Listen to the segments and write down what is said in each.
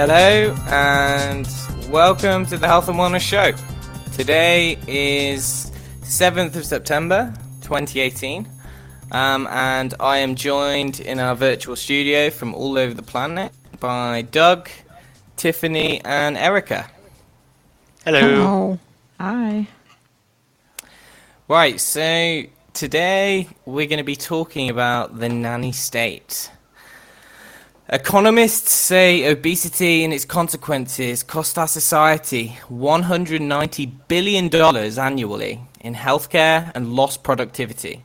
Hello and welcome to the Health and Wellness Show. Today is 7th of September 2018, um, and I am joined in our virtual studio from all over the planet by Doug, Tiffany, and Erica. Hello. Hello. Hi. Right, so today we're going to be talking about the nanny state. Economists say obesity and its consequences cost our society $190 billion annually in healthcare and lost productivity.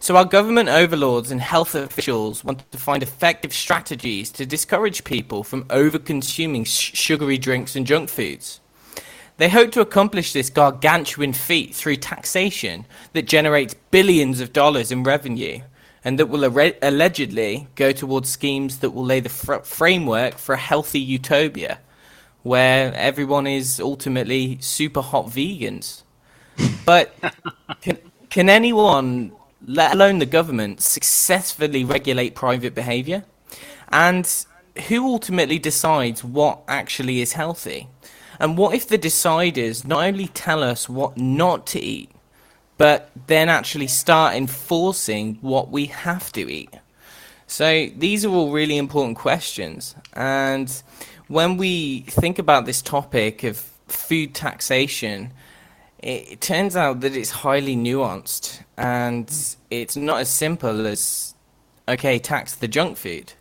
So, our government overlords and health officials want to find effective strategies to discourage people from over consuming sh- sugary drinks and junk foods. They hope to accomplish this gargantuan feat through taxation that generates billions of dollars in revenue and that will ar- allegedly go towards schemes that will lay the fr- framework for a healthy utopia where everyone is ultimately super hot vegans. But can, can anyone, let alone the government, successfully regulate private behavior? And who ultimately decides what actually is healthy? And what if the deciders not only tell us what not to eat, but then actually start enforcing what we have to eat? So these are all really important questions. And when we think about this topic of food taxation, it, turns out that it's highly nuanced and it's not as simple as, okay, tax the junk food.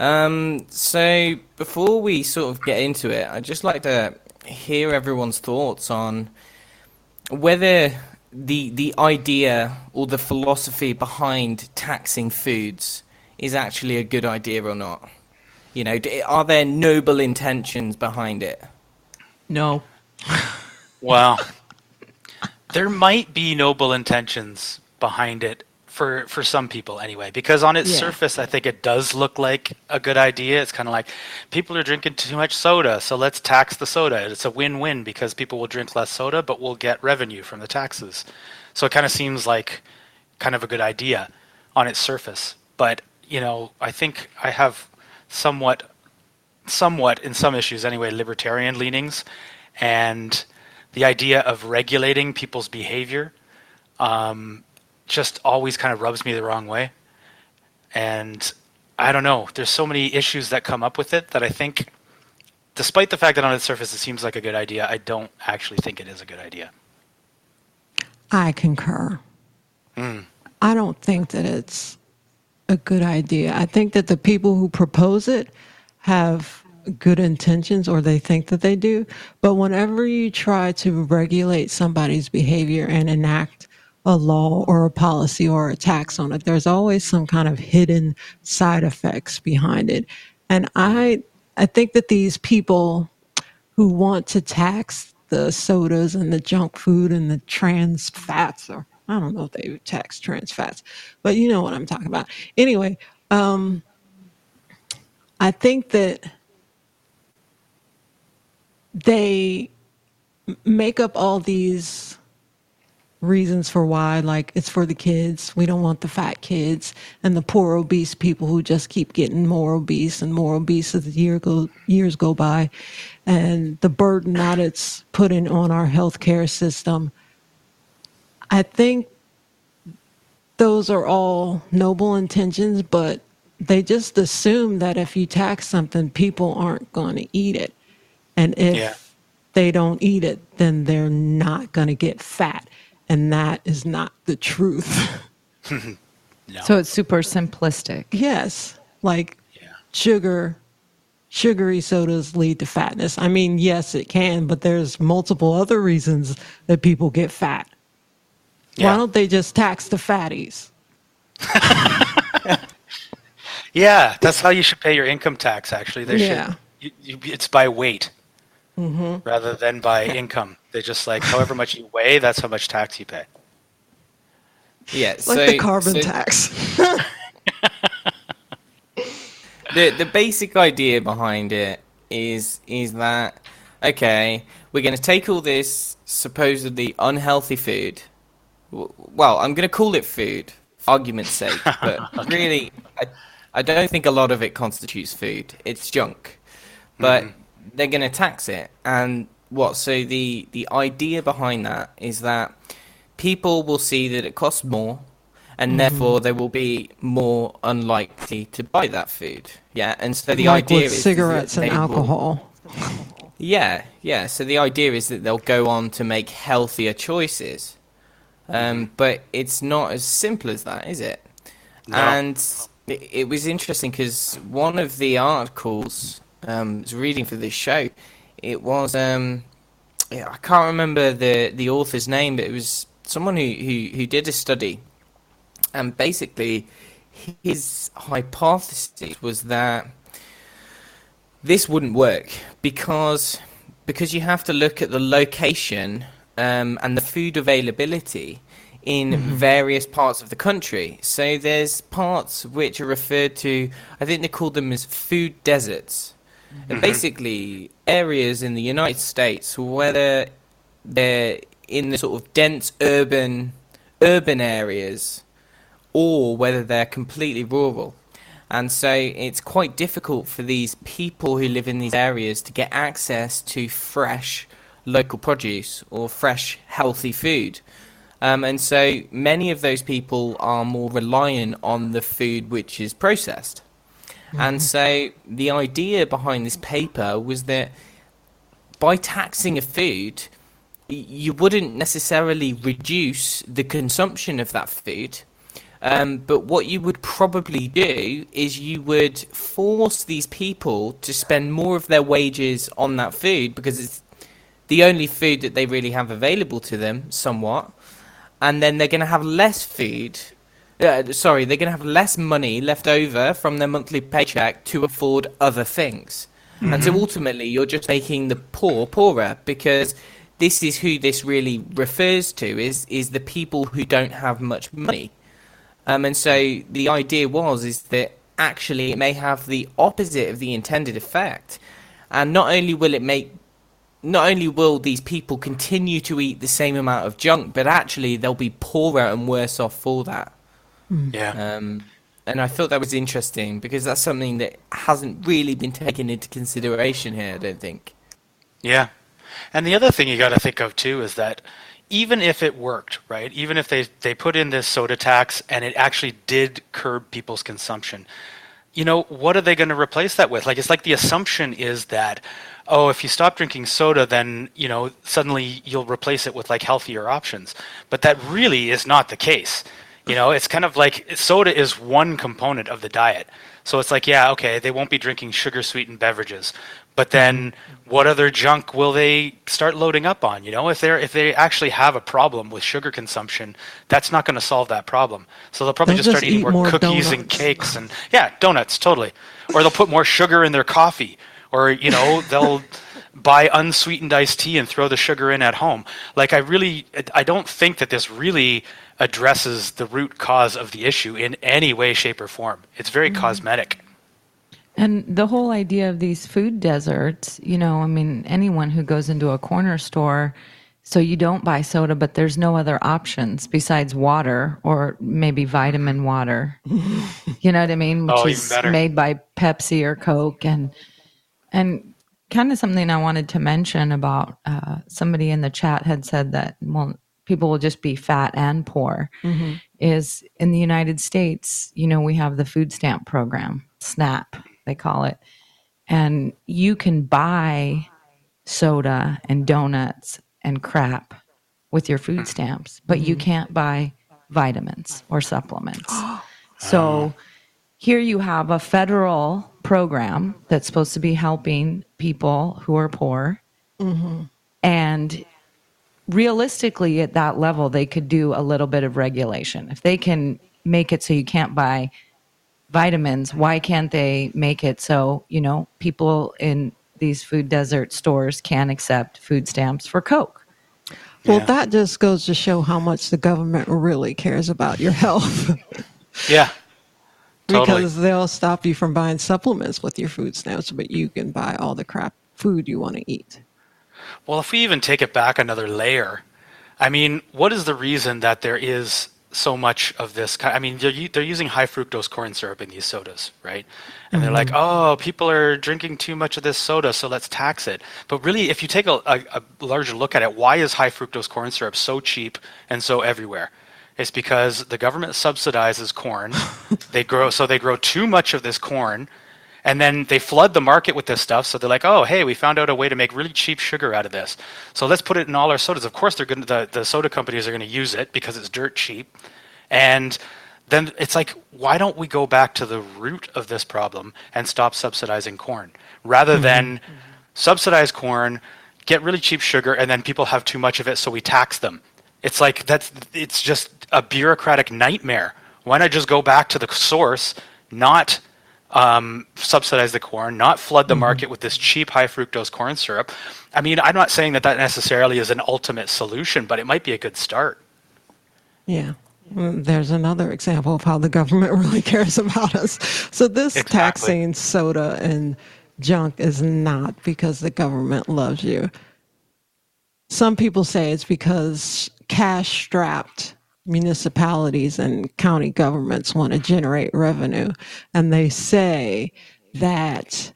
Um, so before we sort of get into it, I'd just like to hear everyone's thoughts on whether the the idea or the philosophy behind taxing foods is actually a good idea or not. You know, are there noble intentions behind it? No. Well, there might be noble intentions behind it for for some people anyway, because on its Yeah. surface, I think it does look like a good idea. It's kind of like people are drinking too much soda, so let's tax the soda. It's a win-win because people will drink less soda, but we'll get revenue from the taxes. So it kind of seems like kind of a good idea on its surface. But you know, I think I have somewhat somewhat in some issues anyway libertarian leanings and the idea of regulating people's behavior um, just always kind of rubs me the wrong way and i don't know there's so many issues that come up with it that i think despite the fact that on its surface it seems like a good idea i don't actually think it is a good idea I concur. Hmm. I don't think that it's a good idea. I think that the people who propose it have good intentions or they think that they do. But whenever you try to regulate somebody's behavior and enact a law or a policy or a tax on it, there's always some kind of hidden side effects behind it. And I I think that these people who want to tax the sodas and the junk food and the trans fats or I don't know if they tax trans fats, but you know what I'm talking about. Anyway, um, I think that they make up all these reasons for why like it's for the kids. We don't want the fat kids and the poor obese people who just keep getting more obese and more obese as the year go, years go by. And the burden that it's putting on our healthcare system. I think those are all noble intentions but they just assume that if you tax something people aren't going to eat it. And if Yeah. they don't eat it then they're not going to get fat and that is not the truth. No. So it's super simplistic. yes. Like yeah. sugar sugary sodas lead to fatness. I mean yes it can but there's multiple other reasons that people get fat. Yeah. why don't they just tax the fatties? Yeah that's how you should pay your income tax actually. They Yeah. should you, you, it's by weight Mm-hmm. rather than by income. They just like however much you weigh that's how much tax you pay. Yeah, like so the carbon so tax. The the basic idea behind it is is that okay, we're going to take all this supposedly unhealthy food. Well, I'm going to call it food, for argument's sake, but really, I, I don't think a lot of it constitutes food. It's junk. but mm-hmm. They're going to tax it. And what? So the the idea behind that is that people will see that it costs more, and therefore they will be more unlikely to buy that food. Yeah, and so the like idea with is cigarettes that and they will- alcohol. yeah, yeah. So the idea is that they'll go on to make healthier choices. Um, but it's not as simple as that, is it? No. And it, it was interesting because one of the articles um, was reading for this show, it was um, yeah, I can't remember the the author's name, but it was someone who who, who did a study, and basically his hypothesis was that this wouldn't work because because you have to look at the location um, and the food availability in various parts of the country. So there's parts which are referred to, I think they call them as food deserts. And basically areas in the United States, whether they're in the sort of dense urban urban areas or whether they're completely rural. And so it's quite difficult for these people who live in these areas to get access to fresh local produce or fresh healthy food. Um, and so many of those people are more reliant on the food which is processed. And so the idea behind this paper was that by taxing a food, you wouldn't necessarily reduce the consumption of that food. Um, but what you would probably do is you would force these people to spend more of their wages on that food because it's the only food that they really have available to them, somewhat. And then they're going to have less food. Uh, sorry, they're going to have less money left over from their monthly paycheck to afford other things. And so ultimately, you're just making the poor poorer because this is who this really refers to is is the people who don't have much money. Um, and so the idea was is that actually it may have the opposite of the intended effect, and not only will it make, not only will these people continue to eat the same amount of junk, but actually they'll be poorer and worse off for that. Yeah. Um, and I thought that was interesting because that's something that hasn't really been taken into consideration here. I don't think. Yeah. And the other thing you got to think of too is that even if it worked, right? Even if they they put in this soda tax and it actually did curb people's consumption, you know, what are they going to replace that with? Like it's like the assumption is that oh, if you stop drinking soda then, you know, suddenly you'll replace it with like healthier options. But that really is not the case. You know, it's kind of like soda is one component of the diet. So it's like, yeah, okay, they won't be drinking sugar sweetened beverages. But then mm-hmm. what other junk will they start loading up on? You know, if they're if they actually have a problem with sugar consumption, that's not going to solve that problem. So they'll probably They'll just start just eating eat more, more cookies and cakes and yeah, donuts, totally. Or they'll put more sugar in their coffee. Or, you know, they'll buy unsweetened iced tea and throw the sugar in at home. Like I really I don't think that this really addresses the root cause of the issue in any way shape or form. It's very cosmetic. And the whole idea of these food deserts, you know, I mean, anyone who goes into a corner store, so you don't buy soda, but there's no other options besides water or maybe vitamin water. you know what I mean? Which Oh, is better. made by Pepsi or Coke. And, and kind of something I wanted to mention about uh, somebody in the chat had said that, well, people will just be fat and poor mm-hmm. is in the United States, you know, we have the food stamp program, SNAP, they call it. And you can buy soda and donuts and crap with your food stamps, but you mm-hmm. can't buy vitamins or supplements. so here you have a federal program that's supposed to be helping people who are poor. Mm-hmm. And realistically, at that level, they could do a little bit of regulation. If they can make it so you can't buy vitamins, why can't they make it so, you know, people in these food desert stores can accept food stamps for Coke? Well, Yeah. that just goes to show how much the government really cares about your health Yeah. Totally. because they'll stop you from buying supplements with your food stamps, but you can buy all the crap food you want to eat. Well, if we even take it back another layer, I mean, what is the reason that there is so much of this. I mean, they're they're using high fructose corn syrup in these sodas, right? And mm-hmm. they're like, oh, people are drinking too much of this soda, so let's tax it. But really, if you take a, a, a larger look at it, why is high fructose corn syrup so cheap and so everywhere? It's because the government subsidizes corn. they grow so they grow too much of this corn and then they flood the market with this stuff. So they're like, oh, hey, we found out a way to make really cheap sugar out of this. So let's put it in all our sodas. Of course, they're going the, the soda companies are going to use it because it's dirt cheap. And then it's like, why don't we go back to the root of this problem and stop subsidizing corn rather mm-hmm. than mm-hmm. subsidize corn, get really cheap sugar, and then people have too much of it, so we tax them. It's like that's it's just a bureaucratic nightmare. Why not just go back to the source, not um, subsidize the corn, not flood the mm-hmm. market with this cheap high fructose corn syrup. I mean, I'm not saying that that necessarily is an ultimate solution, but it might be a good start. Yeah. There's another example of how the government really cares about us. So this exactly. taxing soda and junk is not because the government loves you. Some people say it's because cash strapped municipalities and county governments want to generate revenue. And they say that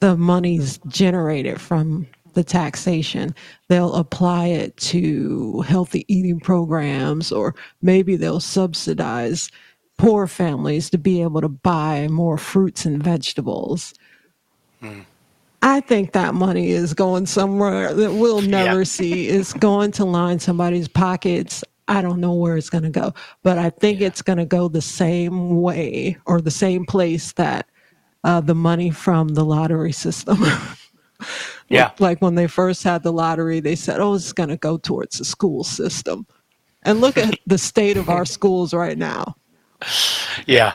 the money's generated from the taxation, they'll apply it to healthy eating programs, or maybe they'll subsidize poor families to be able to buy more fruits and vegetables. Hmm. I think that money is going somewhere that we'll never yeah. see. It's going to line somebody's pockets. I don't know where it's going to go, but I think yeah. it's going to go the same way or the same place that uh, the money from the lottery system. yeah. Like when they first had the lottery, they said, oh, it's going to go towards the school system. And look at the state of our schools right now. Yeah.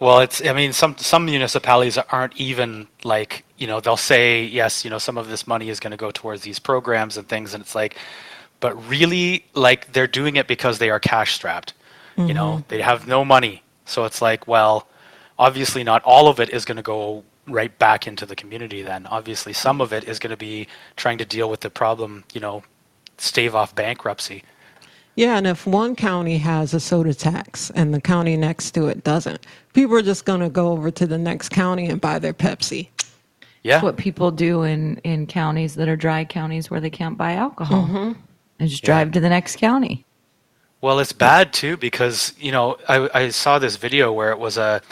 Well, it's, I mean, some, some municipalities aren't even like, you know, they'll say, yes, you know, some of this money is going to go towards these programs and things. And it's like, but really like they're doing it because they are cash strapped. Mm-hmm. You know, mm-hmm. they have no money. So it's like, well, obviously not all of it is going to go right back into the community then. Obviously some of it is going to be trying to deal with the problem, you know, stave off bankruptcy. Yeah, and if one county has a soda tax and the county next to it doesn't, people are just going to go over to the next county and buy their Pepsi. Yeah. That's what people do in, in counties that are dry counties where they can't buy alcohol. Mm-hmm and just drive yeah. to the next county. Well, it's bad too because you know I, I saw this video where it was a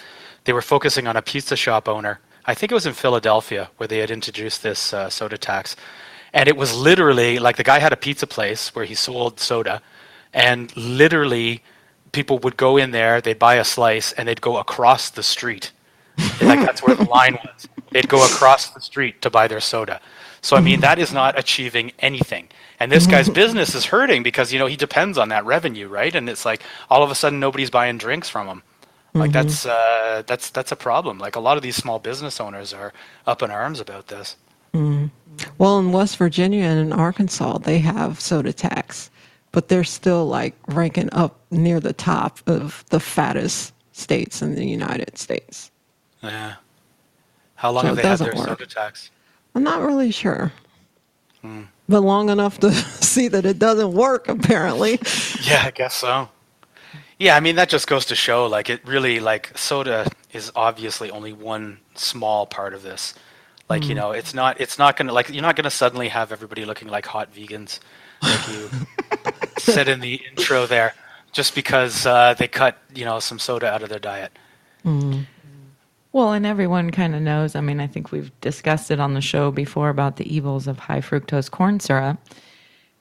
they were focusing on a pizza shop owner. I think it was in Philadelphia where they had introduced this uh, soda tax, and it was literally like the guy had a pizza place where he sold soda, and literally people would go in there, they'd buy a slice, and they'd go across the street. like that's where the line was. They'd go across the street to buy their soda. So I mean that is not achieving anything and this guy's business is hurting because you know he depends on that revenue, right? And it's like all of a sudden nobody's buying drinks from him. Like mm-hmm. that's uh, that's that's a problem. Like a lot of these small business owners are up in arms about this. Mm. Well, in West Virginia and in Arkansas, they have soda tax, but they're still like ranking up near the top of the fattest states in the United States. Yeah. How long so have they had their work. soda tax? I'm not really sure. Hmm but long enough to see that it doesn't work apparently yeah i guess so yeah i mean that just goes to show like it really like soda is obviously only one small part of this like mm. you know it's not it's not gonna like you're not gonna suddenly have everybody looking like hot vegans like you said in the intro there just because uh, they cut you know some soda out of their diet mm. Well, and everyone kind of knows. I mean, I think we've discussed it on the show before about the evils of high fructose corn syrup.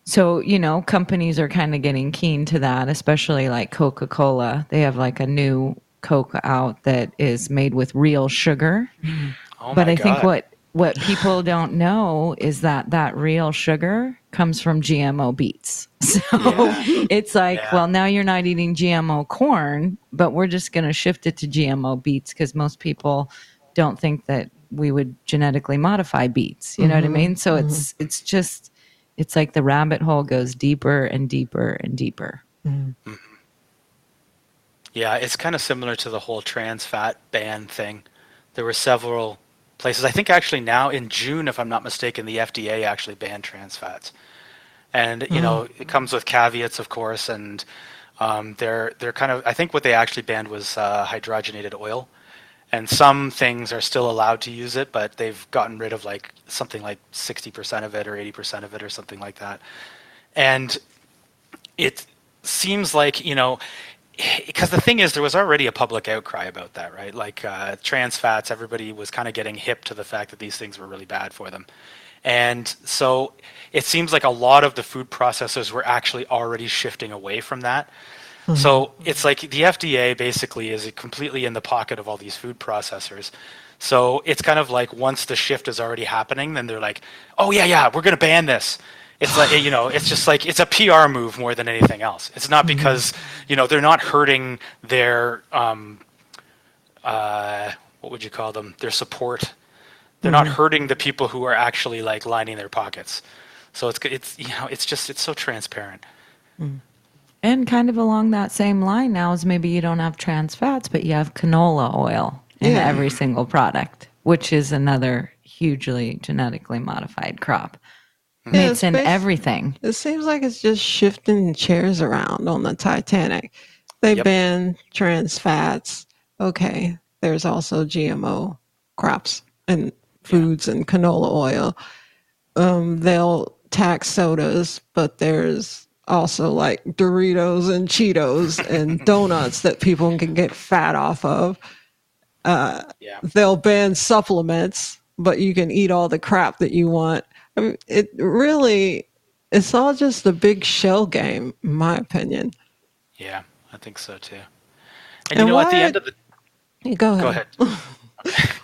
So, you know, companies are kind of getting keen to that, especially like Coca Cola. They have like a new Coke out that is made with real sugar. Mm-hmm. Oh but I God. think what what people don't know is that that real sugar comes from GMO beets. So yeah. it's like, yeah. well, now you're not eating GMO corn, but we're just going to shift it to GMO beets because most people don't think that we would genetically modify beets. You mm-hmm. know what I mm-hmm. mean? So mm-hmm. it's it's just it's like the rabbit hole goes deeper and deeper and deeper. Mm-hmm. Yeah, it's kind of similar to the whole trans fat ban thing. There were several places. I think actually now in June, if I'm not mistaken, the FDA actually banned trans fats, and you mm. know it comes with caveats, of course, and Um, they're they're kind of I think what they actually banned was uh, hydrogenated oil, and some things are still allowed to use it, but they've gotten rid of like something like sixty percent of it or eighty percent of it or something like that, and it seems like you know because the thing is there was already a public outcry about that right? Like uh, trans fats everybody was kind of getting hip to the fact that these things were really bad for them. And so it seems like a lot of the food processors were actually already shifting away from that. Mm-hmm. so it's like the fda basically is completely in the pocket of all these food processors. So it's kind of like once the shift is already happening then they're like oh yeah yeah we're going to ban this it's like you know it's just like it's a pr move more than anything else it's not mm-hmm. because you know they're not hurting their um, uh, what would you call them their support they're mm-hmm. not hurting the people who are actually like lining their pockets so it's it's you know it's just it's so transparent mm. and kind of along that same line now is maybe you don't have trans fats but you have canola oil in yeah. every single product which is another hugely genetically modified crop yeah, in everything. It seems like it's just shifting chairs around on the Titanic. They yep. ban trans fats. Okay, there's also GMO crops and foods yeah. and canola oil. Um, they'll tax sodas, but there's also like Doritos and Cheetos and donuts that people can get fat off of. Uh, yeah. They'll ban supplements, but you can eat all the crap that you want it really, it's all just a big shell game, in my opinion. Yeah, I think so too. And, and you know, why, at the end of the. Go ahead. Go ahead.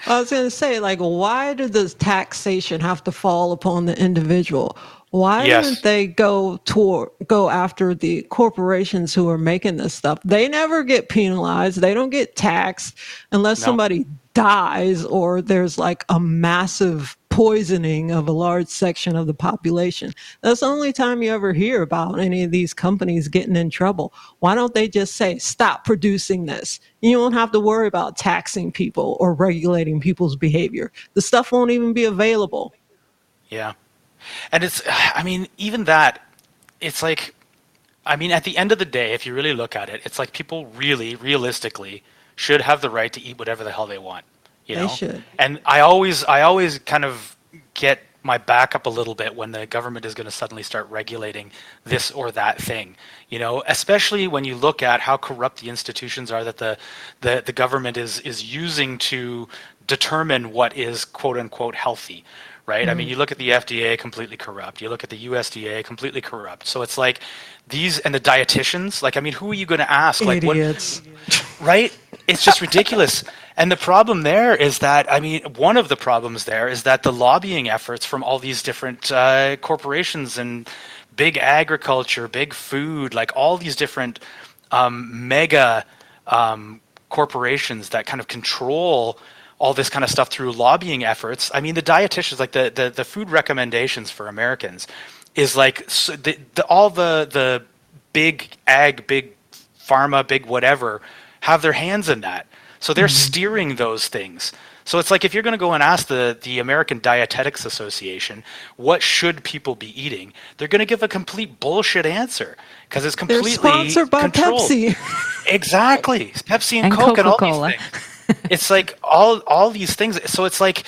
I was going to say, like, why did this taxation have to fall upon the individual? Why yes. didn't they go toward go after the corporations who are making this stuff? They never get penalized. They don't get taxed unless somebody dies or there's like a massive poisoning of a large section of the population. That's the only time you ever hear about any of these companies getting in trouble. Why don't they just say, stop producing this? You won't have to worry about taxing people or regulating people's behavior. The stuff won't even be available. Yeah. And it's, I mean, even that, it's like, I mean, at the end of the day, if you really look at it, it's like people really, realistically, should have the right to eat whatever the hell they want. You know? They should. And I always, I always kind of get my back up a little bit when the government is going to suddenly start regulating this or that thing you know especially when you look at how corrupt the institutions are that the the, the government is is using to determine what is quote unquote healthy right mm-hmm. i mean mm-hmm. you look at the fda completely corrupt you look at the usda completely corrupt so it's like these and the dietitians like i mean who are you going to ask Idiots. like what right it's just ridiculous and the problem there is that, I mean, one of the problems there is that the lobbying efforts from all these different uh, corporations and big agriculture, big food, like all these different um, mega um, corporations that kind of control all this kind of stuff through lobbying efforts. I mean, the dietitians, like the, the, the food recommendations for Americans, is like so the, the, all the the big ag, big pharma, big whatever have their hands in that. So they're mm-hmm. steering those things. So it's like if you're going to go and ask the, the American Dietetics Association, what should people be eating? They're going to give a complete bullshit answer because it's completely They're sponsored by controlled. Pepsi. exactly, Pepsi and, and Coke Coca-Cola. and all these things. it's like all all these things. So it's like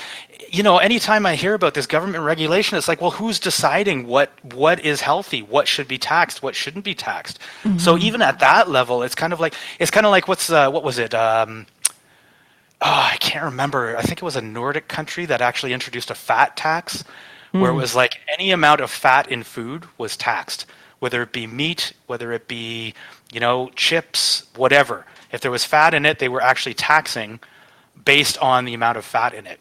you know, anytime I hear about this government regulation, it's like, well, who's deciding what what is healthy, what should be taxed, what shouldn't be taxed? Mm-hmm. So even at that level, it's kind of like it's kind of like what's uh, what was it? Um, oh, I can't remember. I think it was a Nordic country that actually introduced a fat tax mm. where it hmm. was like any amount of fat in food was taxed, whether it be meat, whether it be, you know, chips, whatever. If there was fat in it, they were actually taxing based on the amount of fat in it,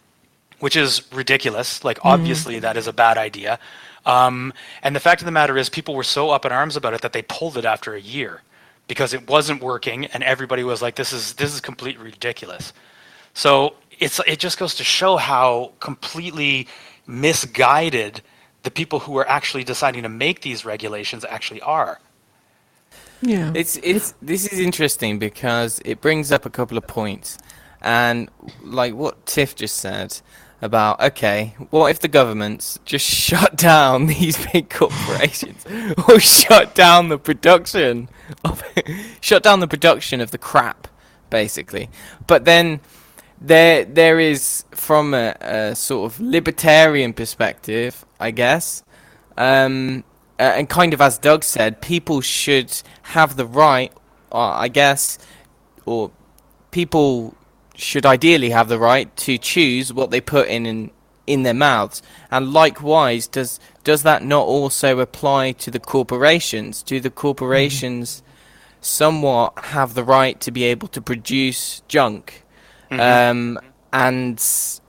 which is ridiculous. Like, mm. obviously, that is a bad idea. Um, and the fact of the matter is, people were so up in arms about it that they pulled it after a year because it wasn't working, and everybody was like, "This is this is completely ridiculous." So it's it just goes to show how completely misguided the people who are actually deciding to make these regulations actually are. Yeah. It's it's this is interesting because it brings up a couple of points. And like what Tiff just said, about okay, what if the governments just shut down these big corporations or shut down the production of shut down the production of the crap, basically. But then there there is from a, a sort of libertarian perspective, I guess. Um, uh, and kind of as Doug said, people should have the right, uh, I guess, or people should ideally have the right to choose what they put in, in in their mouths. And likewise, does does that not also apply to the corporations? Do the corporations mm-hmm. somewhat have the right to be able to produce junk, mm-hmm. um, and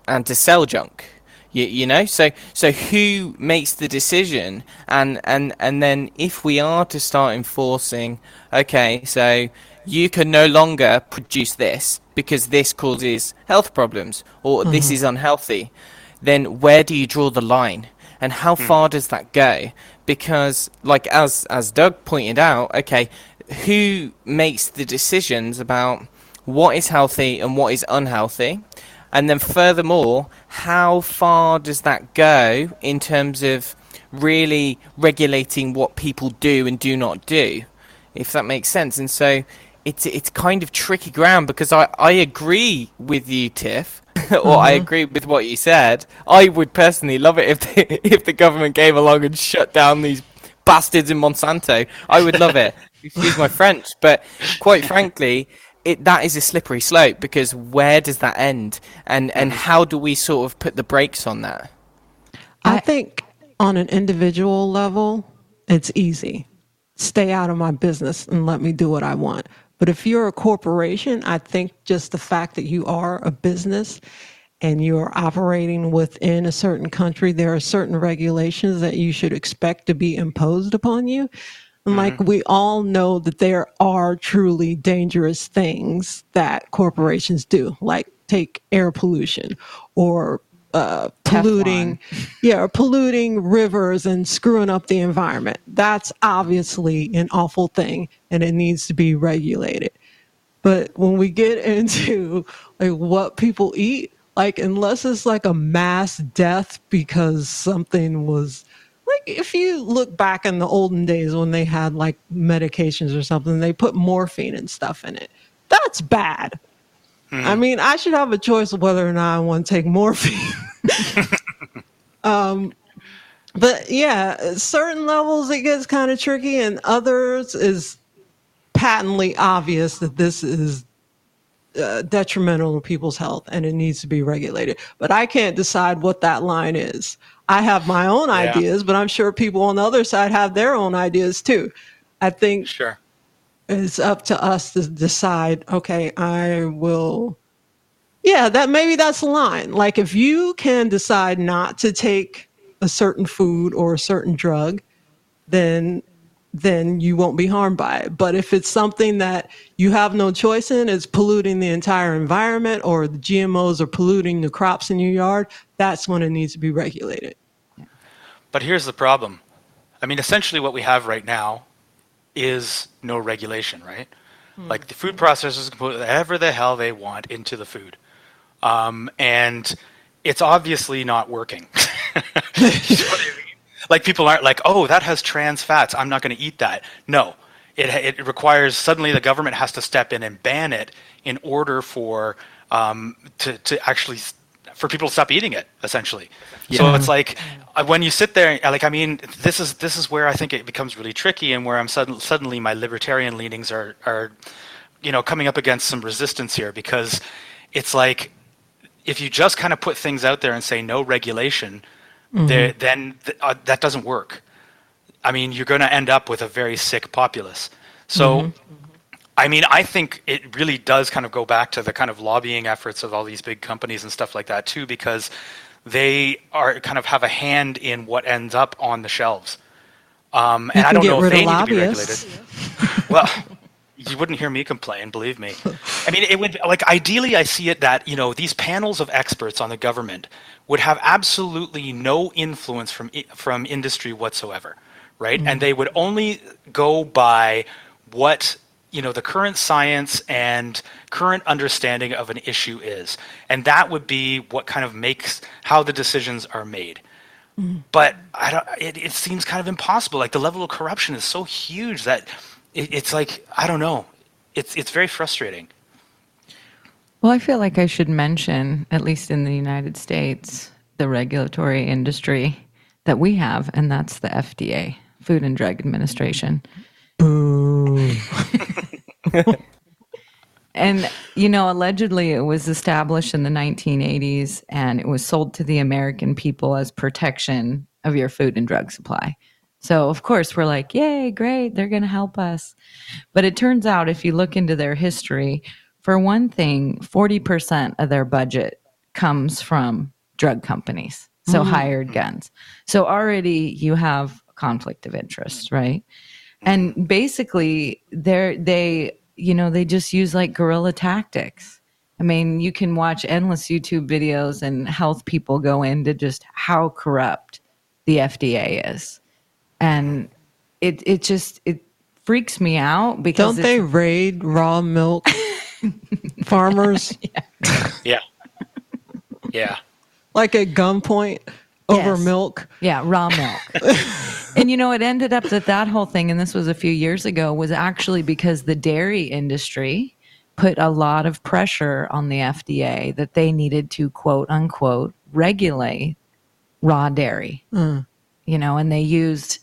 and to sell junk? You, you know, so so who makes the decision? And and and then if we are to start enforcing, okay, so you can no longer produce this because this causes health problems or mm-hmm. this is unhealthy, then where do you draw the line? And how mm. far does that go? Because, like as as Doug pointed out, okay, who makes the decisions about what is healthy and what is unhealthy? And then, furthermore, how far does that go in terms of really regulating what people do and do not do, if that makes sense? And so, it's it's kind of tricky ground because I, I agree with you, Tiff, or mm-hmm. I agree with what you said. I would personally love it if the, if the government came along and shut down these bastards in Monsanto. I would love it. Excuse my French, but quite frankly, it that is a slippery slope because where does that end, and and how do we sort of put the brakes on that? I think on an individual level, it's easy. Stay out of my business and let me do what I want. But if you're a corporation, I think just the fact that you are a business and you're operating within a certain country, there are certain regulations that you should expect to be imposed upon you. Like mm-hmm. we all know that there are truly dangerous things that corporations do, like take air pollution or uh, polluting, yeah, polluting rivers and screwing up the environment. That's obviously an awful thing, and it needs to be regulated. But when we get into like what people eat, like unless it's like a mass death because something was like if you look back in the olden days when they had like medications or something, they put morphine and stuff in it. That's bad. Mm. I mean, I should have a choice of whether or not I want to take morphine. um, but yeah, certain levels it gets kind of tricky, and others is patently obvious that this is uh, detrimental to people's health and it needs to be regulated. But I can't decide what that line is. I have my own yeah. ideas, but I'm sure people on the other side have their own ideas too. I think sure it's up to us to decide okay i will yeah that maybe that's the line. Like if you can decide not to take a certain food or a certain drug then then you won't be harmed by it. But if it's something that you have no choice in it's polluting the entire environment or the gmos are polluting the crops in your yard that's when it needs to be regulated. But here's the problem. I mean essentially what we have right now is no regulation, right? Mm. Like the food processors can put whatever the hell they want into the food, um, and it's obviously not working. Like people aren't like, oh, that has trans fats. I'm not going to eat that. No, it it requires suddenly the government has to step in and ban it in order for um, to to actually for people to stop eating it essentially yeah. so it's like uh, when you sit there like i mean this is this is where i think it becomes really tricky and where i'm sudden, suddenly my libertarian leanings are are you know coming up against some resistance here because it's like if you just kind of put things out there and say no regulation mm-hmm. there, then th- uh, that doesn't work i mean you're going to end up with a very sick populace so mm-hmm. I mean, I think it really does kind of go back to the kind of lobbying efforts of all these big companies and stuff like that too, because they are kind of have a hand in what ends up on the shelves. Um, and I don't know if they need to be regulated. well, you wouldn't hear me complain, believe me. I mean, it would like ideally, I see it that you know these panels of experts on the government would have absolutely no influence from from industry whatsoever, right? Mm-hmm. And they would only go by what you know the current science and current understanding of an issue is. And that would be what kind of makes how the decisions are made. Mm. but i don't it, it seems kind of impossible. Like the level of corruption is so huge that it, it's like i don't know. It's it's very frustrating. Well i feel like i should mention at least in the united states the regulatory industry that we have and that's the fda food and drug administration Boo. and, you know, allegedly it was established in the 1980s and it was sold to the American people as protection of your food and drug supply. So, of course, we're like, yay, great, they're going to help us. But it turns out, if you look into their history, for one thing, 40% of their budget comes from drug companies, so mm-hmm. hired guns. So, already you have conflict of interest, right? And mm-hmm. basically they're they you know they just use like guerrilla tactics. I mean you can watch endless youtube videos and health people go into just how corrupt the fda is. And it it just it freaks me out because don't they raid raw milk farmers? Yeah. yeah. Yeah. Like at gunpoint over yes. milk yeah raw milk and you know, it ended up that that whole thing, and this was a few years ago, was actually because the dairy industry put a lot of pressure on the FDA that they needed to quote unquote regulate raw dairy. Mm. You know, and they used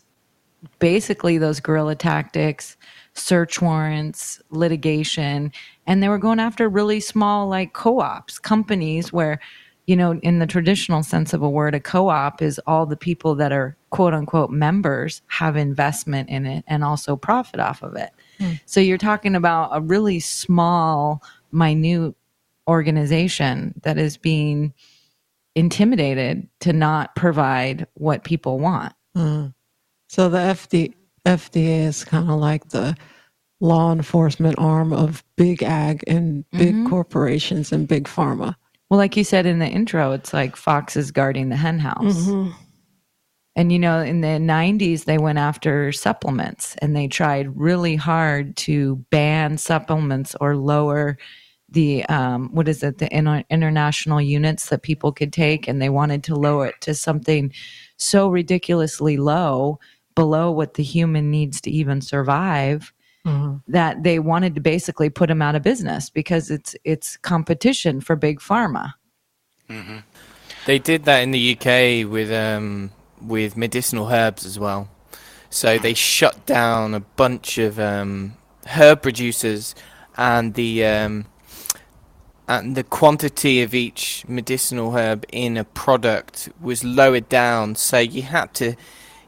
basically those guerrilla tactics, search warrants, litigation, and they were going after really small like co-ops, companies where you know, in the traditional sense of a word, a co op is all the people that are quote unquote members have investment in it and also profit off of it. Mm. So you're talking about a really small, minute organization that is being intimidated to not provide what people want. Mm. So the FD, FDA is kind of like the law enforcement arm of big ag and big mm-hmm. corporations and big pharma. Well, like you said in the intro, it's like foxes guarding the henhouse. Mm-hmm. And you know, in the 90s, they went after supplements and they tried really hard to ban supplements or lower the um, what is it the international units that people could take and they wanted to lower it to something so ridiculously low below what the human needs to even survive mm-hmm. that they wanted to basically put them out of business because it's it's competition for big pharma. Mm-hmm. They did that in the UK with um, with medicinal herbs as well. So they shut down a bunch of um, herb producers, and the um, and the quantity of each medicinal herb in a product was lowered down. So you had to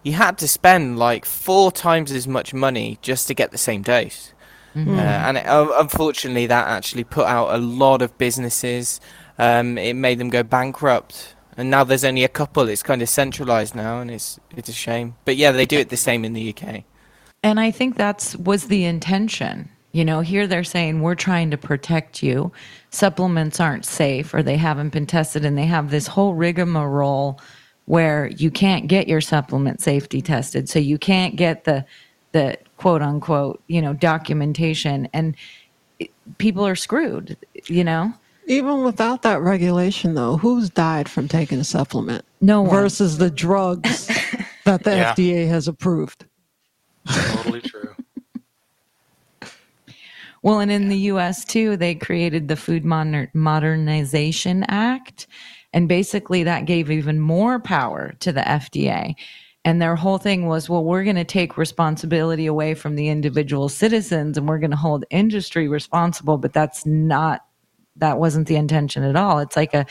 you had to spend like four times as much money just to get the same dose. Mm-hmm. Uh, and it, uh, unfortunately, that actually put out a lot of businesses. Um, it made them go bankrupt. And now there's only a couple. It's kind of centralized now, and it's it's a shame. But yeah, they do it the same in the UK. And I think that's was the intention. You know, here they're saying we're trying to protect you. Supplements aren't safe, or they haven't been tested, and they have this whole rigmarole where you can't get your supplement safety tested. So you can't get the the quote unquote, you know, documentation and people are screwed, you know? Even without that regulation though, who's died from taking a supplement? No one. Versus the drugs that the yeah. FDA has approved. Totally true. well, and in the US too, they created the Food Modernization Act and basically, that gave even more power to the FDA. And their whole thing was, well, we're going to take responsibility away from the individual citizens and we're going to hold industry responsible. But that's not, that wasn't the intention at all. It's like a,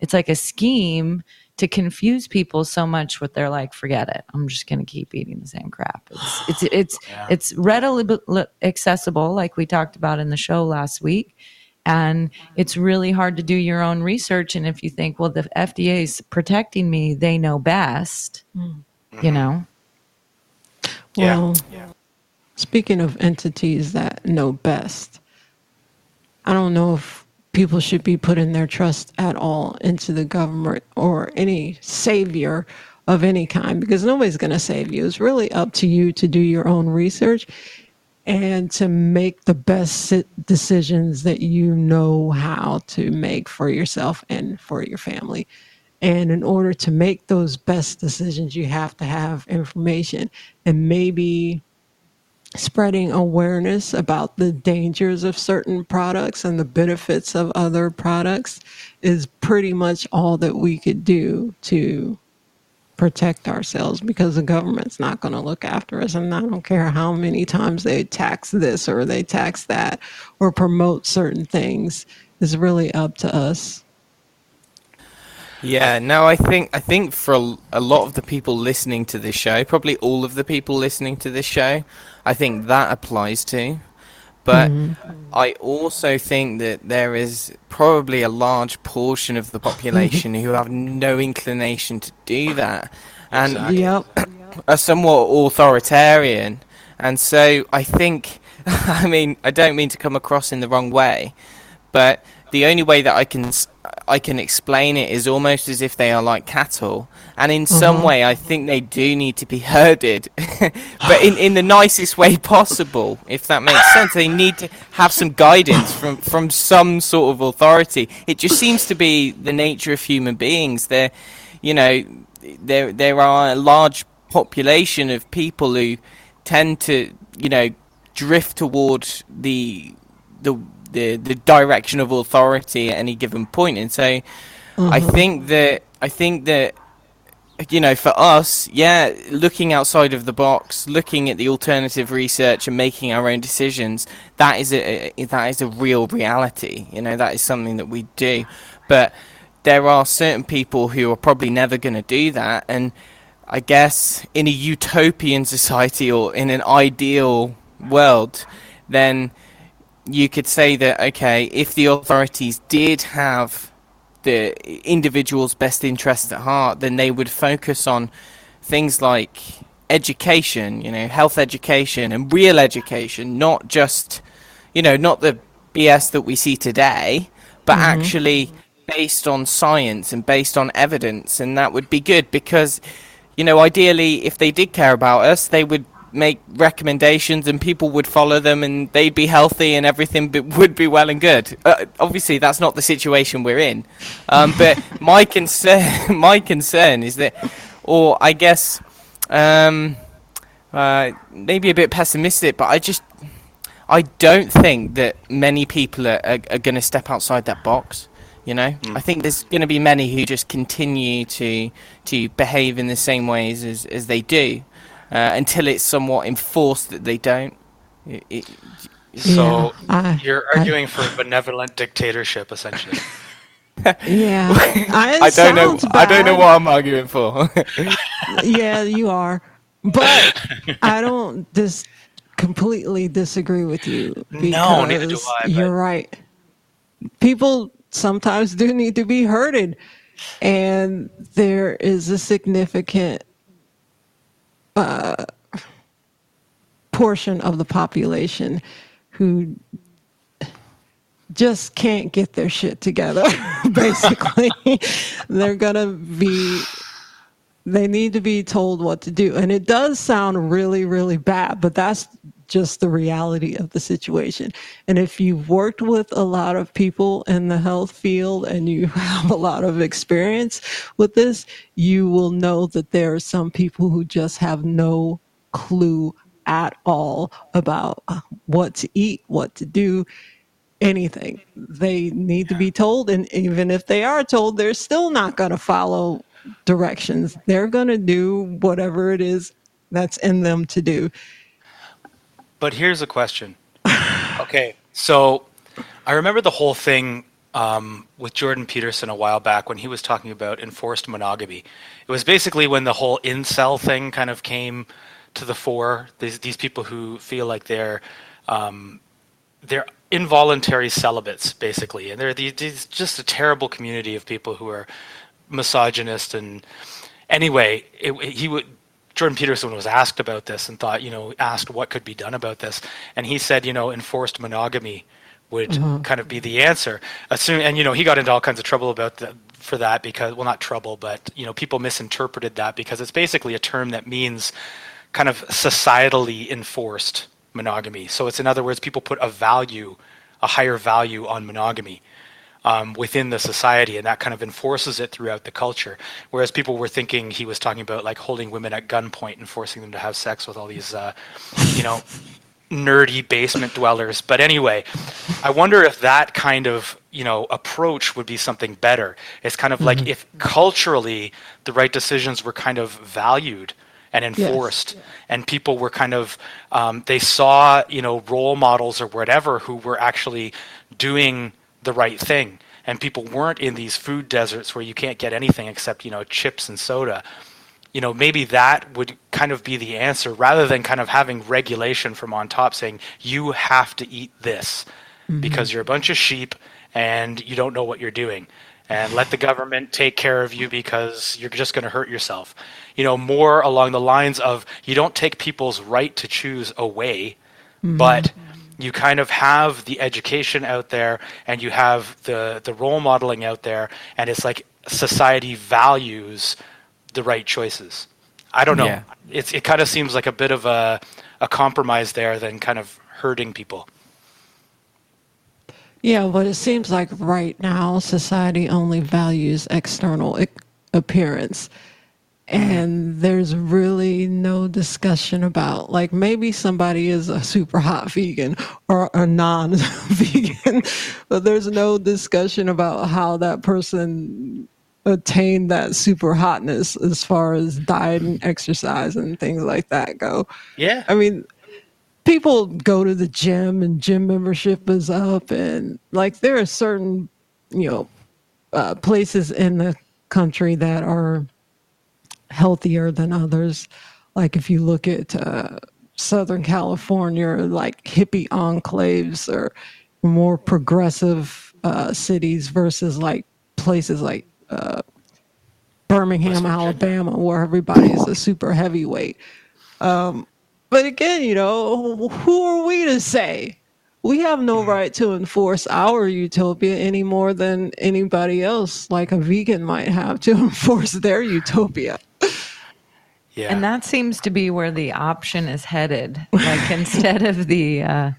it's like a scheme to confuse people so much with they're like forget it i'm just going to keep eating the same crap it's it's it's, yeah. it's readily accessible like we talked about in the show last week and it's really hard to do your own research. And if you think well the fda is protecting me they know best mm-hmm. you know? Well yeah. speaking of entities that know best i don't know if people should be putting their trust at all into the government or any savior of any kind because nobody's going to save you. It's really up to you to do your own research and to make the best decisions that you know how to make for yourself and for your family. And in order to make those best decisions, you have to have information and maybe spreading awareness about the dangers of certain products and the benefits of other products is pretty much all that we could do to protect ourselves because the government's not going to look after us. And I don't care how many times they tax this or they tax that or promote certain things. It's really up to us. Yeah, no, I think I think for a, a, lot of the people listening to this show, probably all of the people listening to this show, I think that applies to. But mm-hmm. I also think that there is probably a large portion of the population who have no inclination to do that and yep. are somewhat authoritarian. And so I think, I mean, I don't mean to come across in the wrong way, but the only way that I can I can explain it is almost as if they are like cattle, and in some uh-huh. way I think they do need to be herded, but in, in the nicest way possible, if that makes sense. They need to have some guidance from from some sort of authority. It just seems to be the nature of human beings. There, you know, there there are a large population of people who tend to you know drift towards the the the the direction of authority at any given point. And so, mm-hmm. I think that I think that you know, for us, yeah, looking outside of the box, looking at the alternative research and making our own decisions, that is a, that is a real reality. You know, that is something that we do. But there are certain people who are probably never going to do that, and I guess in a utopian society or in an ideal world, then you could say that okay, if the authorities did have the individual's best interests at heart, then they would focus on things like education, you know, health education and real education, not just, you know, not the BS that we see today, but mm-hmm. actually based on science and based on evidence, and that would be good because, you know, ideally, if they did care about us, they would make recommendations and people would follow them and they'd be healthy and everything would be well and good. Uh, obviously, that's not the situation we're in. Um, but my concern, my concern is that, or I guess, um, uh, maybe a bit pessimistic, but I just, I don't think that many people are, are, are going to step outside that box. You know, mm. I think there's going to be many who just continue to to behave in the same ways as, as they do uh, until it's somewhat enforced that they don't. It, it, so yeah, you're arguing I, for a benevolent dictatorship, essentially. yeah, I, I don't know. Bad. I don't know what I'm arguing for. yeah, you are, but I don't just completely disagree with you. no, neither do I. You're right. People sometimes do need to be herded, and there is a significant uh, portion of the population who just can't get their shit together basically. They're gonna be they need to be told what to do. And it does sound really really bad but that's just the reality of the situation and if you've worked with a lot of people in the health field and you have a lot of experience with this you will know that there are some people who just have no clue at all about what to eat what to do anything. They need to be told, and even if they are told, they're still not going to follow directions. They're going to do whatever it is that's in them to do. But here's a question. okay, so I remember the whole thing um, with Jordan Peterson a while back when he was talking about enforced monogamy. It was basically when the whole incel thing kind of came to the fore. These these people who feel like they're um, they're involuntary celibates, basically, and they're these, just a terrible community of people who are misogynist. And anyway, it, he would. Jordan Peterson was asked about this and thought, you know, asked what could be done about this, and he said, you know, enforced monogamy would mm-hmm. kind of be the answer. Assume, and you know, he got into all kinds of trouble about that for that because, well, not trouble, but you know, people misinterpreted that because it's basically a term that means kind of societally enforced monogamy. So it's in other words, people put a value, a higher value on monogamy um, within the society, and that kind of enforces it throughout the culture. Whereas people were thinking he was talking about like holding women at gunpoint and forcing them to have sex with all these, uh, you know, nerdy basement dwellers. But anyway, I wonder if that kind of you know approach would be something better. It's kind of like mm-hmm. if culturally the right decisions were kind of valued and enforced yes. and people were kind of um, they saw you know role models or whatever who were actually doing the right thing and people weren't in these food deserts where you can't get anything except you know chips and soda you know maybe that would kind of be the answer rather than kind of having regulation from on top saying you have to eat this mm-hmm. because you're a bunch of sheep and you don't know what you're doing and let the government take care of you because you're just going to hurt yourself you know more along the lines of you don't take people's right to choose away mm-hmm. but you kind of have the education out there and you have the the role modeling out there and it's like society values the right choices. I don't know. Yeah. it's it kind of seems like a bit of a a compromise there than kind of hurting people. Yeah but it seems like right now society only values external appearance and there's really no discussion about like maybe somebody is a super hot vegan or a non vegan but there's no discussion about how that person attained that super hotness as far as diet and exercise and things like that go. Yeah. I mean people go to the gym and gym membership is up and like there are certain you know uh, places in the country that are healthier than others. Like if you look at uh, Southern California, like hippie enclaves or more progressive uh, cities versus like places like uh, Birmingham, Alabama, where everybody is a super heavyweight. Um, but again, you know, who are we to say? We have no mm-hmm. right to enforce our utopia any more than anybody else, like a vegan might have to enforce their utopia. Yeah. And that seems to be where the option is headed. Like instead of the uh,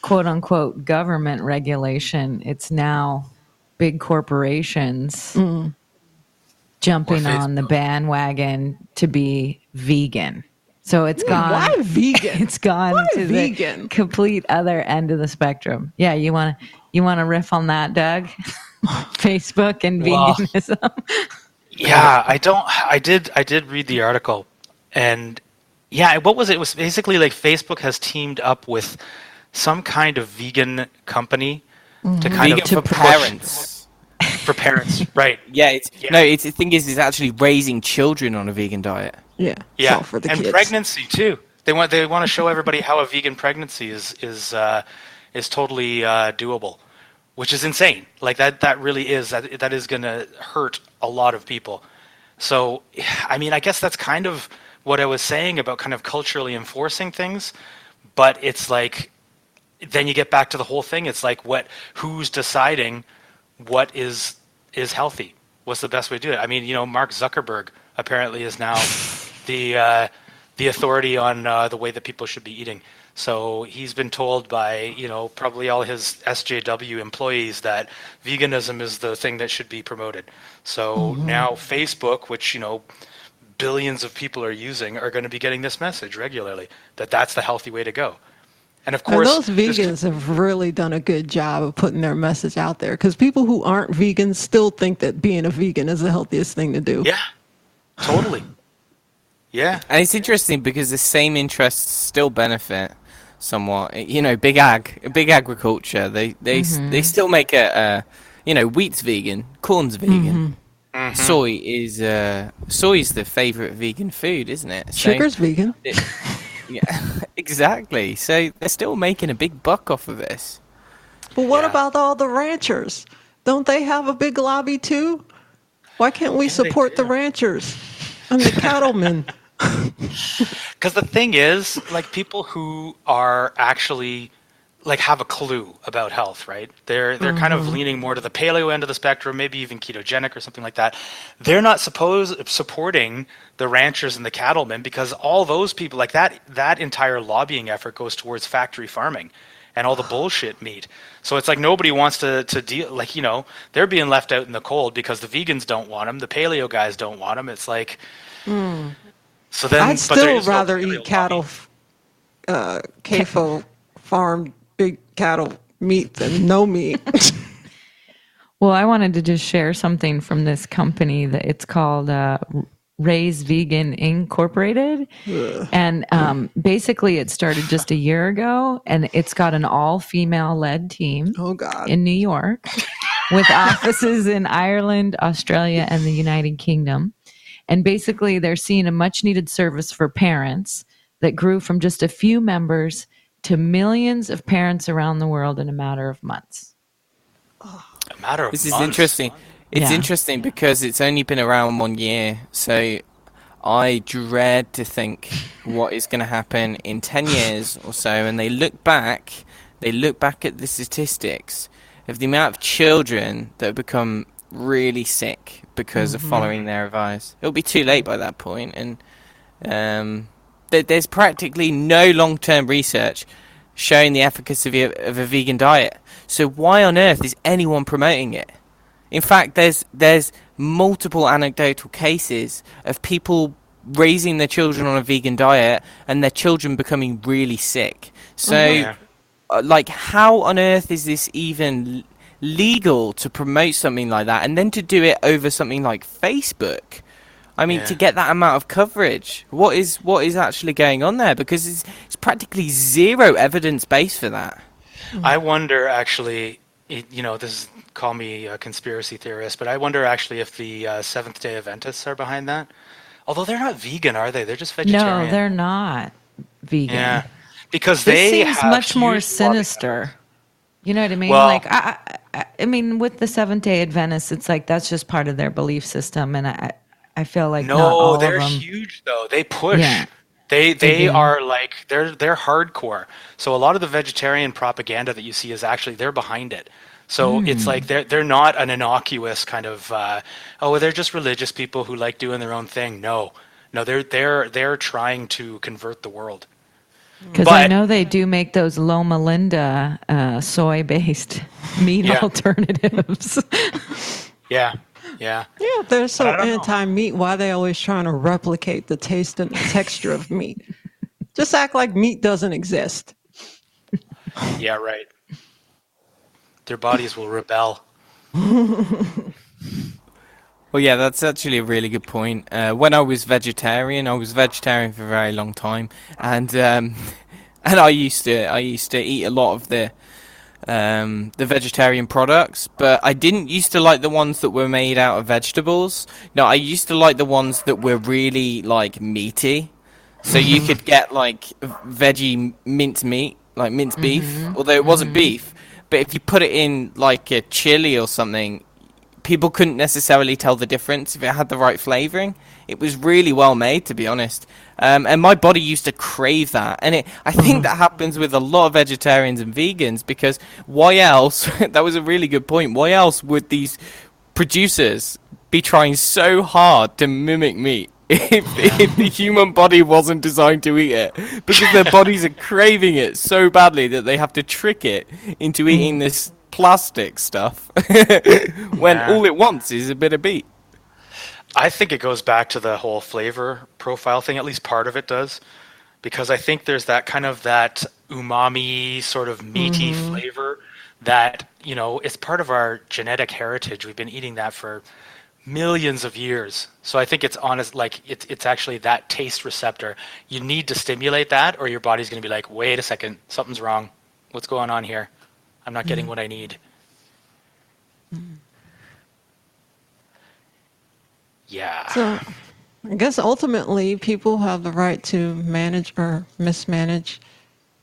quote unquote government regulation, it's now big corporations mm. jumping on the bandwagon to be vegan. So it's gone. Why vegan? It's gone Why to vegan? the complete other end of the spectrum. Yeah, you want to you want to riff on that, Doug? Facebook and well, veganism. Yeah, I don't. I did. I did read the article, and yeah, what was it? It was basically like Facebook has teamed up with some kind of vegan company mm-hmm. to kind vegan of for parents. For parents, right? Yeah, it's yeah. no. It's the thing is, it's actually raising children on a vegan diet. Yeah, yeah, for the and kids. pregnancy too. They want they want to show everybody how a vegan pregnancy is is uh, is totally uh, doable which is insane. Like that that really is that that is going to hurt a lot of people. So, I mean, I guess that's kind of what I was saying about kind of culturally enforcing things, but it's like then you get back to the whole thing. It's like what who's deciding what is is healthy? What's the best way to do it? I mean, you know, Mark Zuckerberg apparently is now the uh, the authority on uh, the way that people should be eating. So he's been told by, you know, probably all his SJW employees that veganism is the thing that should be promoted. So mm-hmm. now Facebook, which, you know, billions of people are using, are going to be getting this message regularly that that's the healthy way to go. And of course, and those vegans have really done a good job of putting their message out there because people who aren't vegans still think that being a vegan is the healthiest thing to do. Yeah, totally. Yeah. And it's interesting because the same interests still benefit somewhat. You know, big ag, big agriculture. They they mm-hmm. they still make a, a, you know, wheat's vegan, corn's vegan. Mm-hmm. Mm-hmm. Soy is uh, soy is the favorite vegan food, isn't it? So Sugar's vegan. It, yeah, exactly. So they're still making a big buck off of this. But what yeah. about all the ranchers? Don't they have a big lobby too? Why can't we support the ranchers and the cattlemen? Because the thing is, like people who are actually like have a clue about health, right? They're they're kind of mm-hmm. leaning more to the paleo end of the spectrum, maybe even ketogenic or something like that. They're not supposed supporting the ranchers and the cattlemen because all those people like that that entire lobbying effort goes towards factory farming and all the bullshit meat. So it's like nobody wants to to deal like you know they're being left out in the cold because the vegans don't want them, the paleo guys don't want them. It's like hmm. So then I'd still is no rather eat cattle, uh, CAFO farm big cattle meat than no meat. Well, I wanted to just share something from this company that it's called uh, Raise Vegan Incorporated, and um, basically it started just a year ago, and it's got an all-female led team oh God. in New York, with offices in Ireland, Australia, and the United Kingdom. And basically, they're seeing a much-needed service for parents that grew from just a few members to millions of parents around the world in a matter of months. Oh. A matter of months. This is interesting. It's Yeah. interesting because it's only been around one year, so I dread to think what is going to happen in 10 years or so. And they look back, they look back at the statistics of the amount of children that have become really sick because of following their advice. It'll be too late by that point, and um, there, there's practically no long-term research showing the efficacy of a, of a vegan diet. So why on earth is anyone promoting it? In fact, there's there's multiple anecdotal cases of people raising their children on a vegan diet and their children becoming really sick. So, Yeah. uh, like, how on earth is this even legal to promote something like that, and then to do it over something like Facebook? I mean, to get that amount of coverage, what is what is actually going on there? Because it's it's practically zero evidence base for that. I wonder actually, it- you know, this is call me a conspiracy theorist, but I wonder actually if the uh, Seventh Day Adventists are behind that. Although they're not vegan, are they? They're just vegetarian. No, they're not vegan. yeah, because This they seems have much more huge lobby sinister. You know what I mean? Well- like, I, I, I mean, with the Seventh Day Adventists, it's like that's just part of their belief system, and I, I feel like not all No, they're huge though. They push. Yeah. They they do. are like they're they're hardcore. So a lot of the vegetarian propaganda that you see is actually they're behind it. So Hmm. it's like they're they're not an innocuous kind of uh, oh they're just religious people who like doing their own thing. No, no they're they're they're trying to convert the world. Because I know they do make those Loma Linda uh, soy-based meat Yeah. alternatives. Yeah, yeah. Yeah, if they're so I don't know. anti-meat, why are they always trying to replicate the taste and the texture of meat? Just act like meat doesn't exist. Yeah, right. Their bodies will rebel. Well, yeah, that's actually a really good point. Uh, when I was vegetarian, I was vegetarian for a very long time, and um, and I used to I used to eat a lot of the um, the vegetarian products, but I didn't used to like the ones that were made out of vegetables. No, I used to like the ones that were really like meaty. So you could get like veggie minced meat, like minced beef, although it wasn't beef. But if you put it in like a chili or something, people couldn't necessarily tell the difference if it had the right flavoring. It was really well made, to be honest. Um, and my body used to crave that, and it, I think that happens with a lot of vegetarians and vegans because why else? that was a really good point. Why else would these producers be trying so hard to mimic meat? If, if the human body wasn't designed to eat it, because their bodies are craving it so badly that they have to trick it into eating this plastic stuff when Yeah. all it wants is a bit of meat. I think it goes back to the whole flavor profile thing. At least part of it does, because I think there's that kind of that umami sort of meaty mm-hmm. flavor that you know it's part of our genetic heritage. We've been eating that for millions of years. So I think it's honest, like it's it's actually that taste receptor. You need to stimulate that, or your body's going to be like, wait a second, something's wrong. What's going on here? I'm not getting mm. what I need. Yeah. So I guess ultimately people have the right to manage or mismanage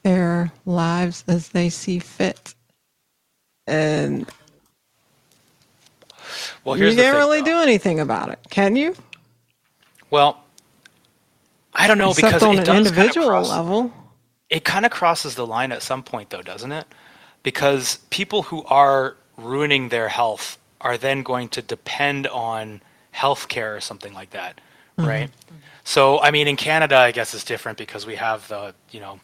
their lives as they see fit. And well, you can't thing, really though. do anything about it, can you? Well, I don't know Except because on it an individual kind of cross, level. it kind of crosses the line at some point, though, doesn't it? Because people who are ruining their health are then going to depend on healthcare or something like that, Mm-hmm. right? So, I mean, in Canada, I guess it's different because we have the, you know,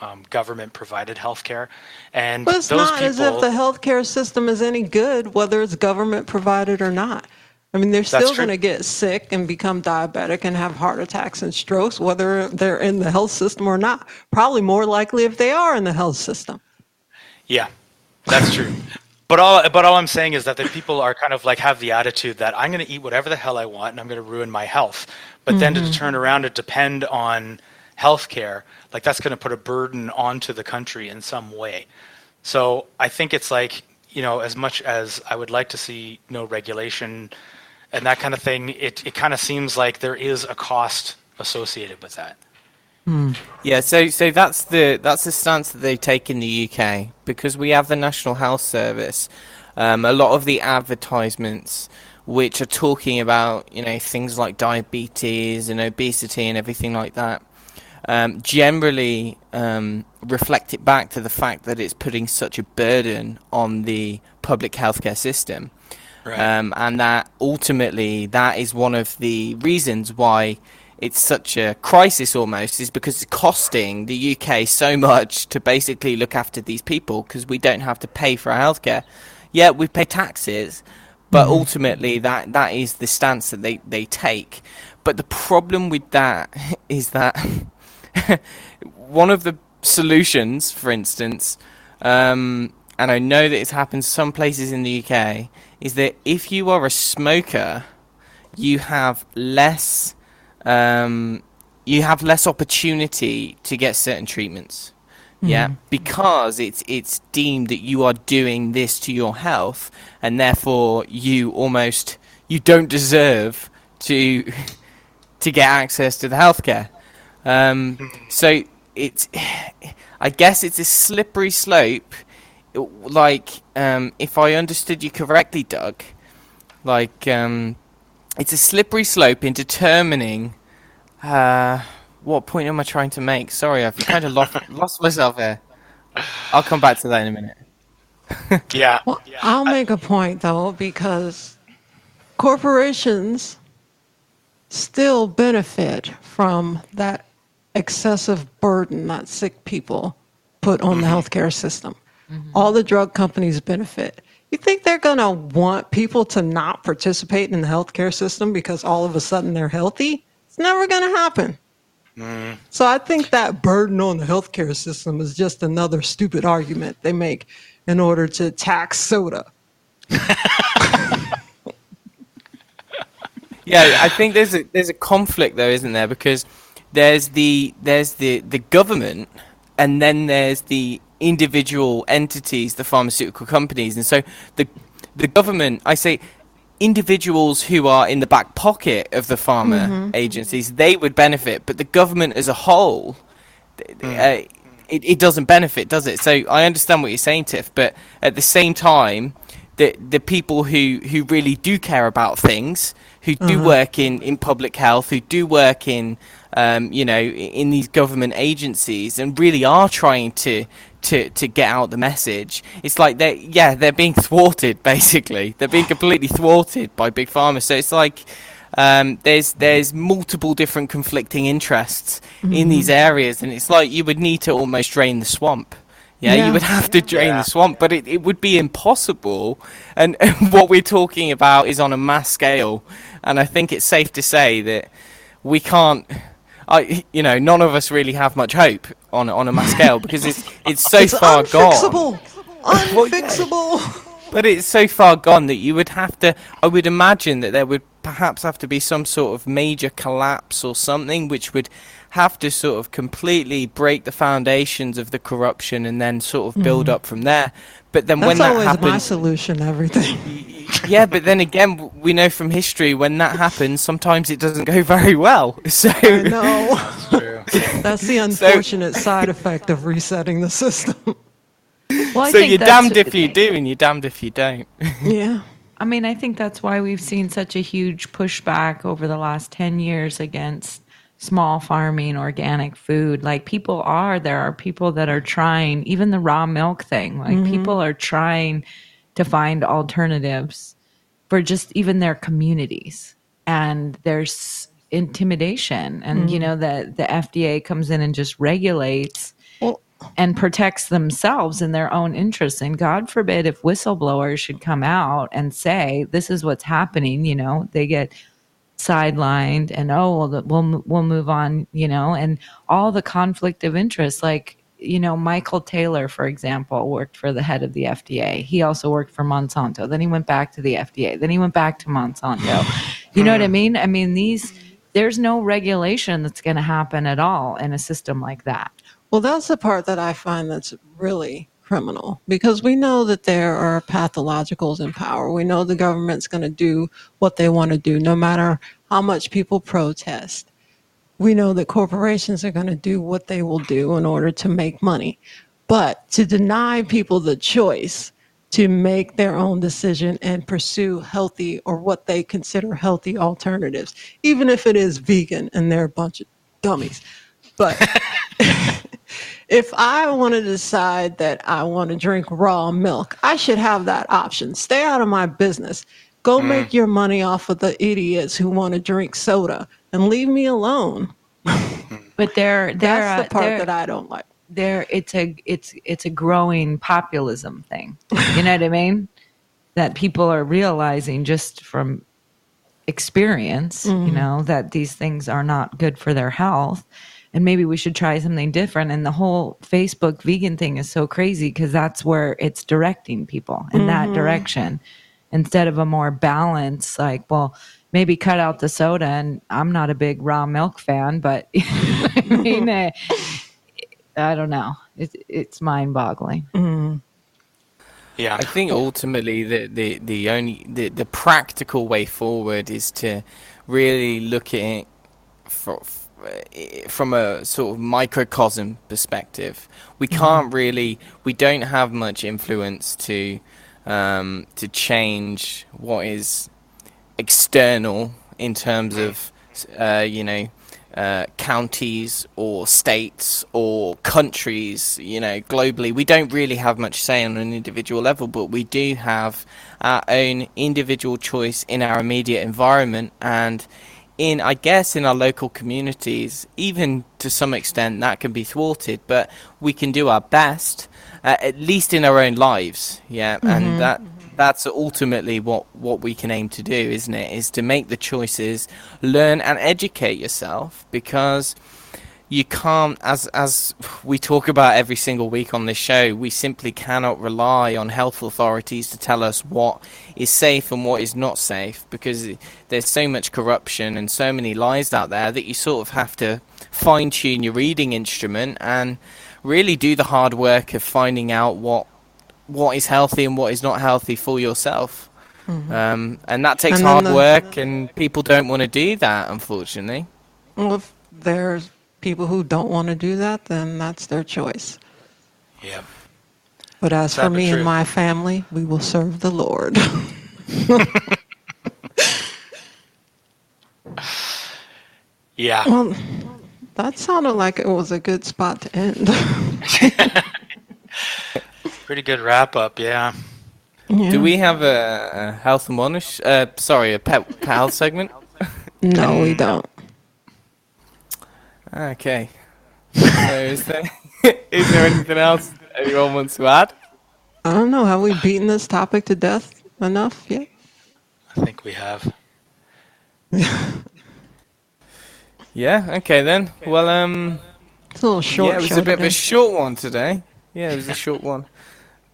um, government provided healthcare, and But it's those not people. as if the healthcare system is any good, whether it's government provided or not. I mean, they're still going to get sick and become diabetic and have heart attacks and strokes, whether they're in the health system or not. Probably more likely if they are in the health system. Yeah, that's true. But all, but all I'm saying is that the people are kind of like have the attitude that I'm going to eat whatever the hell I want and I'm going to ruin my health. But then to mm-hmm. turn around and depend on healthcare, like that's going to put a burden onto the country in some way. So I think it's like you know, as much as I would like to see no regulation and that kind of thing, it it kind of seems like there is a cost associated with that. Yeah, so so that's the that's the stance that they take in the UK because we have the National Health Service. Um, a lot of the advertisements which are talking about you know things like diabetes and obesity and everything like that um, generally um, reflect it back to the fact that it's putting such a burden on the public healthcare system. Right. Um, and that ultimately that is one of the reasons why it's such a crisis almost is because it's costing the UK so much to basically look after these people because we don't have to pay for our healthcare. Yeah, we pay taxes, but ultimately that that is the stance that they, they take. But the problem with that is that one of the solutions, for instance, um, and I know that it's happened some places in the UK, is that if you are a smoker, you have less, um, you have less opportunity to get certain treatments. Yeah, because it's it's deemed that you are doing this to your health, and therefore you almost you don't deserve to to get access to the healthcare. Um, so it's, I guess it's a slippery slope. Like, um, if I understood you correctly, Doug, like, um, it's a slippery slope in determining, uh, what point am I trying to make? Sorry, I've kind of lost, lost myself here. I'll come back to that in a minute. Yeah. Well, I'll make a point though, because corporations still benefit from that excessive burden that sick people put on the healthcare system. All the drug companies benefit. You think they're going to want people to not participate in the healthcare system because all of a sudden they're healthy? It's never going to happen. Mm. So I think that burden on the healthcare system is just another stupid argument they make in order to tax soda. Yeah, I think there's a there's a conflict though, isn't there? Because there's the there's the the government, and then there's the individual entities, the pharmaceutical companies, and so the the government. I say individuals who are in the back pocket of the pharma agencies, they would benefit, but the government as a whole, th- uh, it, it doesn't benefit, does it? So I understand what you're saying, Tiff, but at the same time, the the people who, who really do care about things, who do work in, in public health, who do work in um, you know in these government agencies, and really are trying to to to get out the message. It's like they yeah they're being thwarted basically. They're being completely thwarted by big pharma. So it's like. Um, there's there's multiple different conflicting interests in these areas, and it's like you would need to almost drain the swamp. Yeah, Yeah. you would have to drain Yeah. the swamp, but it, it would be impossible. And, and what we're talking about is on a mass scale, and I think it's safe to say that we can't. I, you know, none of us really have much hope on on a mass scale because it's it's so it's far gone. unfixable. Unfixable. But it's so far gone that you would have to. I would imagine that there would perhaps have to be some sort of major collapse or something, which would have to sort of completely break the foundations of the corruption and then sort of build mm. up from there. But then when That's that always my solution to everything. yeah. But then again, we know from history when that happens, sometimes it doesn't go very well. So. True. That's the unfortunate side effect of resetting the system. Well, I so think you're that's- damned if you do, and you're damned if you don't. Yeah. I mean, I think that's why we've seen such a huge pushback over the last 10 years against small farming, organic food. Like people are, there are people that are trying, even the raw milk thing, like mm-hmm. people are trying to find alternatives for just even their communities. And there's intimidation. And, mm-hmm. you know, the, the FDA comes in and just regulates well, and protects themselves in their own interests. And God forbid if whistleblowers should come out and say, this is what's happening, you know, they get sidelined and oh well we'll we'll move on you know and all the conflict of interest. Like you know Michael Taylor for example worked for the head of the FDA he also worked for Monsanto. Then he went back to the FDA then he went back to Monsanto. You know what I mean? I mean these there's no regulation that's going to happen at all in a system like that well that's the part that I find that's really criminal because we know that there are pathologicals in power. We know the government's going to do what they want to do, no matter how much people protest. We know that corporations are going to do what they will do in order to make money. But to deny people the choice to make their own decision and pursue healthy or what they consider healthy alternatives, even if it is vegan and they're a bunch of dummies. But if I want to decide that I want to drink raw milk, I should have that option. Stay out of my business. Go mm. make your money off of the idiots who want to drink soda and leave me alone. But there, that's the part that I don't like. There, it's a it's it's a growing populism thing. You know what I mean? That people are realizing just from experience, mm-hmm. you know, that these things are not good for their health and maybe we should try something different. And the whole Facebook vegan thing is so crazy because that's where it's directing people in mm-hmm. that direction instead of a more balanced, like, well, maybe cut out the soda. And I'm not a big raw milk fan, but I mean, uh, I don't know. It's, it's mind boggling. Mm-hmm. Yeah, I think ultimately the, the, the only the, the practical way forward is to really look at it for, from a sort of microcosm perspective, we mm-hmm. can't really, we don't have much influence to um, to change what is external in terms of, uh, you know, uh, counties or states or countries, you know, globally. We don't really have much say on an individual level, but we do have our own individual choice in our immediate environment and in, I guess, in our local communities, even to some extent, that can be thwarted. But we can do our best, uh, at least in our own lives. Yeah, mm-hmm. and that that's ultimately what what we can aim to do, isn't it? Is to make the choices, learn and educate yourself because you can't as as we talk about every single week on this show we simply cannot rely on health authorities to tell us what is safe and what is not safe because there's so much corruption and so many lies out there that you sort of have to fine tune your reading instrument and really do the hard work of finding out what what is healthy and what is not healthy for yourself mm-hmm. um, and that takes and hard the, work and people don't want to do that unfortunately well if there's people who don't want to do that, then that's their choice. Yeah. But as for me and my family, we will serve the Lord. yeah. Well, that sounded like it was a good spot to end. Pretty good wrap up, yeah. yeah. Do we have a, a health admonish? Uh, sorry, a pet, pet health segment? no, we don't. Okay. so is there, is there anything else anyone wants to add? I don't know. Have we beaten this topic to death enough yet? I think we have. yeah. Okay then. Well, um, it's a little short. Yeah, it was a bit today. of a short one today. Yeah, it was a short one.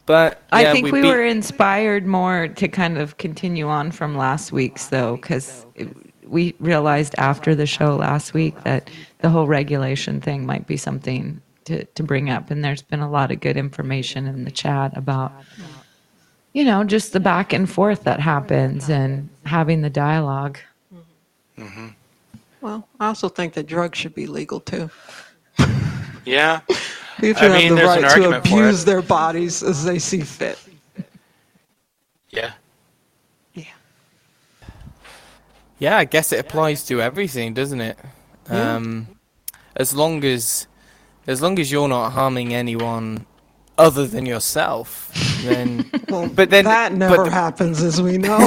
But yeah, I think we, we beat- were inspired more to kind of continue on from last week's though, because we realized after the show last week that the whole regulation thing might be something to, to bring up. And there's been a lot of good information in the chat about, you know, just the back and forth that happens and having the dialog mm-hmm. Well, I also think that drugs should be legal too. Yeah. People I mean, have the right to abuse their bodies as they see fit. Yeah. Yeah. Yeah, I guess it applies to everything, doesn't it? Yeah. Um, as long as as long as you're not harming anyone other than yourself, then Well, but then that never the- happens, as we know.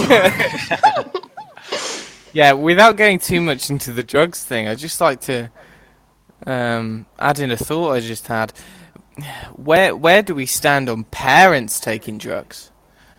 Yeah, without going too much into the drugs thing, I'd just like to um, add in a thought I just had. Where where do we stand on parents taking drugs?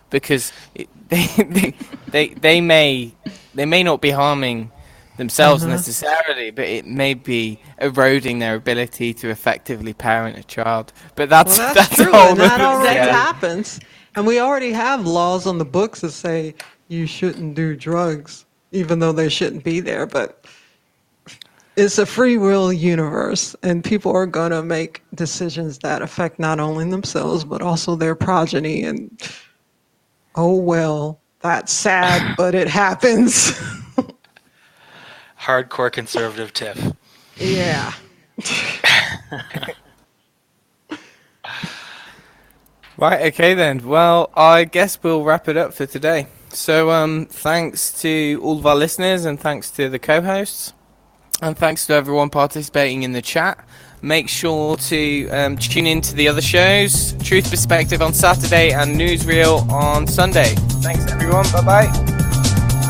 Because it, they, they they they may they may not be harming themselves Uh-huh. necessarily, but it may be eroding their ability to effectively parent a child. But that's Well, that's, that's true, whole and that already yeah. happens. And we already have laws on the books that say you shouldn't do drugs, even though they shouldn't be there. But it's a free will universe, and people are going to make decisions that affect not only themselves but also their progeny. And oh well, that's sad, but it happens. Hardcore conservative tiff. yeah. Right, okay then. Well, I guess we'll wrap it up for today. So, um, thanks to all of our listeners and thanks to the co hosts. And thanks to everyone participating in the chat. Make sure to um, tune in to the other shows Truth Perspective on Saturday and Newsreel on Sunday. Thanks, everyone. Bye-bye.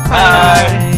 Bye.